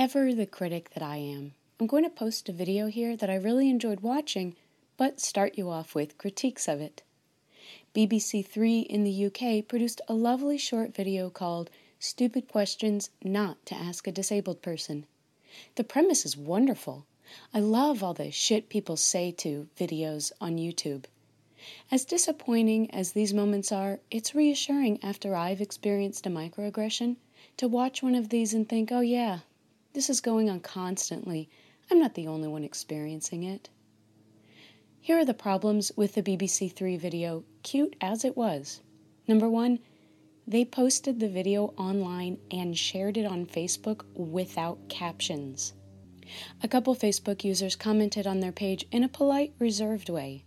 Ever the critic that I am, I'm going to post a video here that I really enjoyed watching, but start you off with critiques of it. BBC Three in the UK produced a lovely short video called Stupid Questions Not to Ask a Disabled Person. The premise is wonderful. I love all the shit people say to videos on YouTube. As disappointing as these moments are, it's reassuring after I've experienced a microaggression to watch one of these and think, oh yeah, this is going on constantly. I'm not the only one experiencing it. Here are the problems with the BBC Three video, cute as it was. Number one, they posted the video online and shared it on Facebook without captions. A couple Facebook users commented on their page in a polite, reserved way.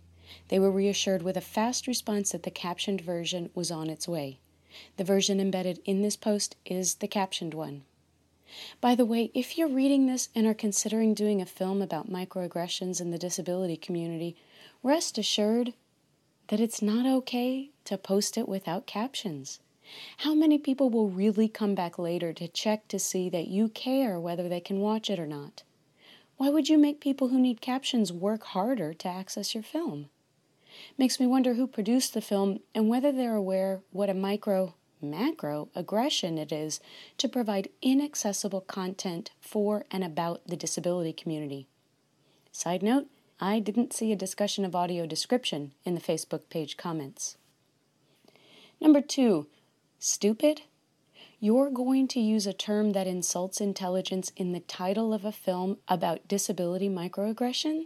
They were reassured with a fast response that the captioned version was on its way. The version embedded in this post is the captioned one. By the way, if you're reading this and are considering doing a film about microaggressions in the disability community, rest assured that it's not okay to post it without captions. How many people will really come back later to check to see that you care whether they can watch it or not? Why would you make people who need captions work harder to access your film? Makes me wonder who produced the film and whether they're aware what a micro macro aggression it is to provide inaccessible content for and about the disability community. Side note, I didn't see a discussion of audio description in the Facebook page comments. Number two, stupid? You're going to use a term that insults intelligence in the title of a film about disability microaggression?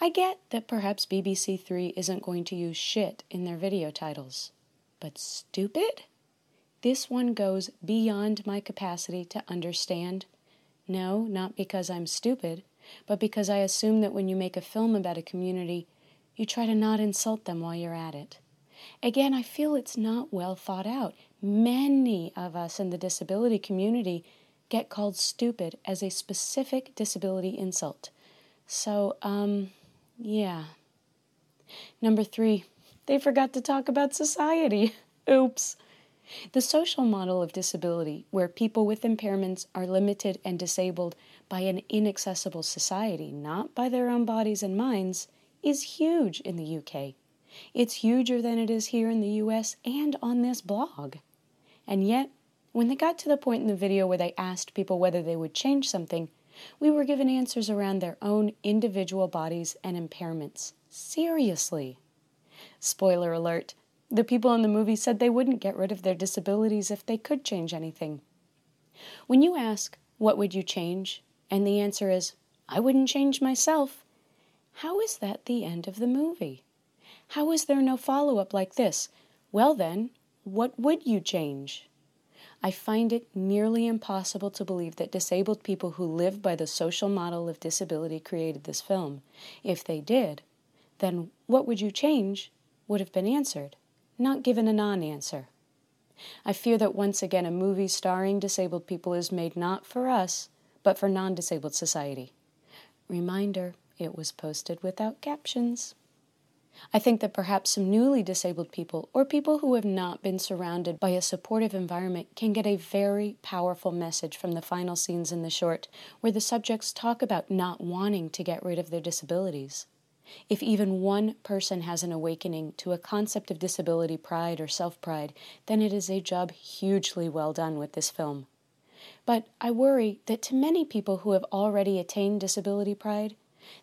I get that perhaps BBC Three isn't going to use shit in their video titles, but stupid? This one goes beyond my capacity to understand. No, not because I'm stupid, but because I assume that when you make a film about a community, you try to not insult them while you're at it. Again, I feel it's not well thought out. Many of us in the disability community get called stupid as a specific disability insult. So, um, yeah. Number three, they forgot to talk about society. Oops. The social model of disability, where people with impairments are limited and disabled by an inaccessible society, not by their own bodies and minds, is huge in the UK. It's huger than it is here in the US and on this blog. And yet, when they got to the point in the video where they asked people whether they would change something, we were given answers around their own individual bodies and impairments. Seriously. Spoiler alert the people in the movie said they wouldn't get rid of their disabilities if they could change anything. When you ask, What would you change? and the answer is, I wouldn't change myself, how is that the end of the movie? How is there no follow up like this? Well, then, what would you change? I find it nearly impossible to believe that disabled people who live by the social model of disability created this film. If they did, then what would you change would have been answered not given a non answer. I fear that once again a movie starring disabled people is made not for us, but for non disabled society. Reminder it was posted without captions. I think that perhaps some newly disabled people or people who have not been surrounded by a supportive environment can get a very powerful message from the final scenes in the short, where the subjects talk about not wanting to get rid of their disabilities. If even one person has an awakening to a concept of disability pride or self pride, then it is a job hugely well done with this film. But I worry that to many people who have already attained disability pride,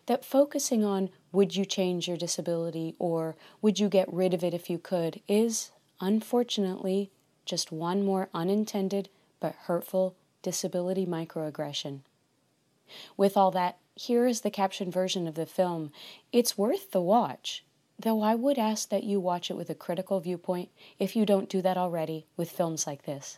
that focusing on would you change your disability or would you get rid of it if you could is, unfortunately, just one more unintended but hurtful disability microaggression. With all that, here is the captioned version of the film. It's worth the watch, though I would ask that you watch it with a critical viewpoint if you don't do that already with films like this.